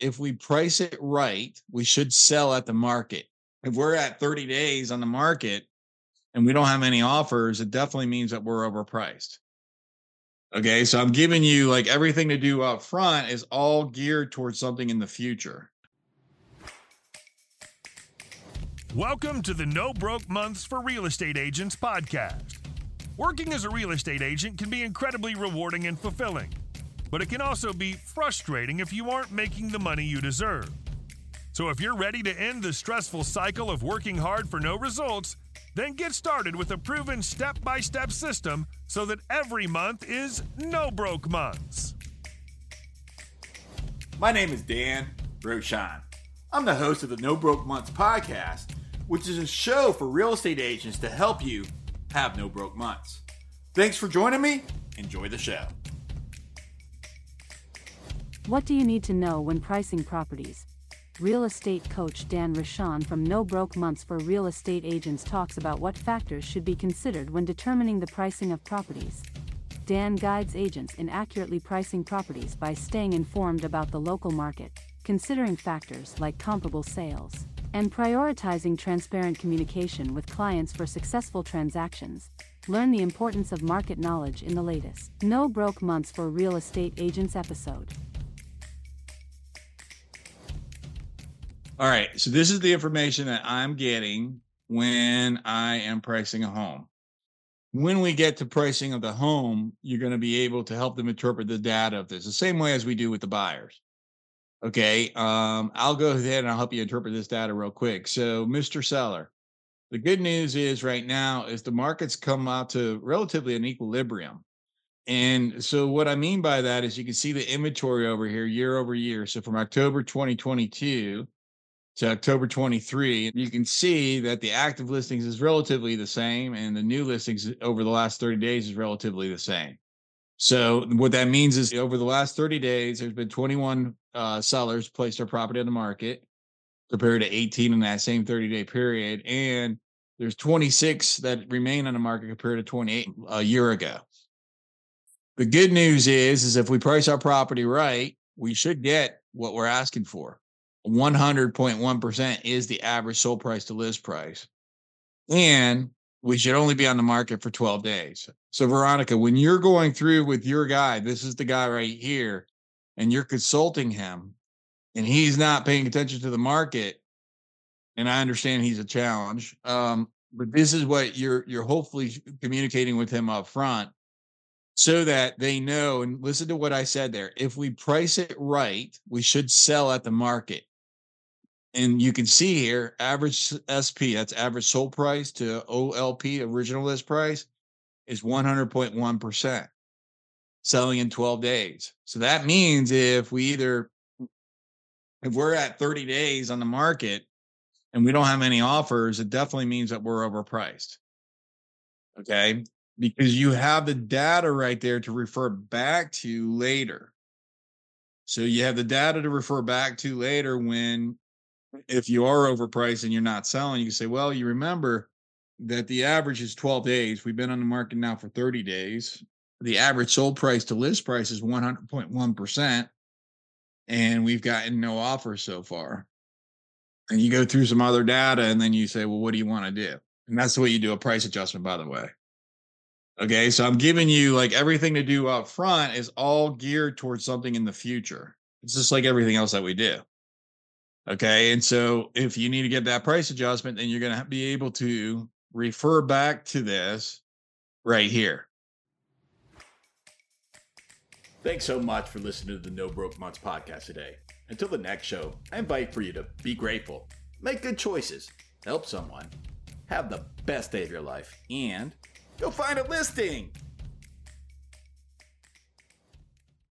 if we price it right, we should sell at the market. If we're at 30 days on the market and we don't have any offers, it definitely means that we're overpriced. Okay, so I'm giving you like everything to do up front is all geared towards something in the future. Welcome to the No Broke Months for Real Estate Agents podcast. Working as a real estate agent can be incredibly rewarding and fulfilling, but it can also be frustrating if you aren't making the money you deserve. So if you're ready to end the stressful cycle of working hard for no results, then get started with a proven step by step system so that every month is no broke months. My name is Dan Rochon. I'm the host of the No Broke Months podcast, which is a show for real estate agents to help you have no broke months. Thanks for joining me. Enjoy the show. What do you need to know when pricing properties? Real estate coach Dan Rochon from No Broke Months for Real Estate Agents talks about what factors should be considered when determining the pricing of properties. Dan guides agents in accurately pricing properties by staying informed about the local market, considering factors like comparable sales, and prioritizing transparent communication with clients for successful transactions. Learn the importance of market knowledge in the latest No Broke Months for Real Estate Agents episode. All right. So this is the information that I'm getting when I am pricing a home. When we get to pricing of the home, you're going to be able to help them interpret the data of this the same way as we do with the buyers. Okay. Um, I'll go ahead and I'll help you interpret this data real quick. So, Mr. Seller, the good news is right now is the market's come out to relatively an equilibrium. And so what I mean by that is you can see the inventory over here year over year. So from October 2022 to October 23, you can see that the active listings is relatively the same and the new listings over the last 30 days is relatively the same. So what that means is over the last 30 days, there's been 21 uh, sellers placed their property on the market compared to 18 in that same 30 day period. And there's 26 that remain on the market compared to 28 a year ago. The good news is, is if we price our property right, we should get what we're asking for. 100.1% is the average sold price to list price. And we should only be on the market for 12 days. So, Veronica, when you're going through with your guy, this is the guy right here, and you're consulting him, and he's not paying attention to the market, and I understand he's a challenge. Um, but this is what you're you're hopefully communicating with him up front so that they know and listen to what I said there. If we price it right, we should sell at the market and you can see here average SP, that's average sold price to OLP, original list price, is 100.1%, selling in 12 days. So that means if we either, if we're at 30 days on the market and we don't have any offers, it definitely means that we're overpriced. Okay. Because you have the data right there to refer back to later. So you have the data to refer back to later when if you are overpriced and you're not selling, you can say, well, you remember that the average is 12 days. We've been on the market now for 30 days. The average sold price to list price is 100.1%. And we've gotten no offers so far. And you go through some other data and then you say, well, what do you want to do? And that's the way you do a price adjustment, by the way. Okay. So I'm giving you like everything to do up front is all geared towards something in the future. It's just like everything else that we do. Okay. And so if you need to get that price adjustment, then you're going to be able to refer back to this right here. Thanks so much for listening to the No Broke Months podcast today. Until the next show, I invite for you to be grateful, make good choices, help someone, have the best day of your life, and go find a listing.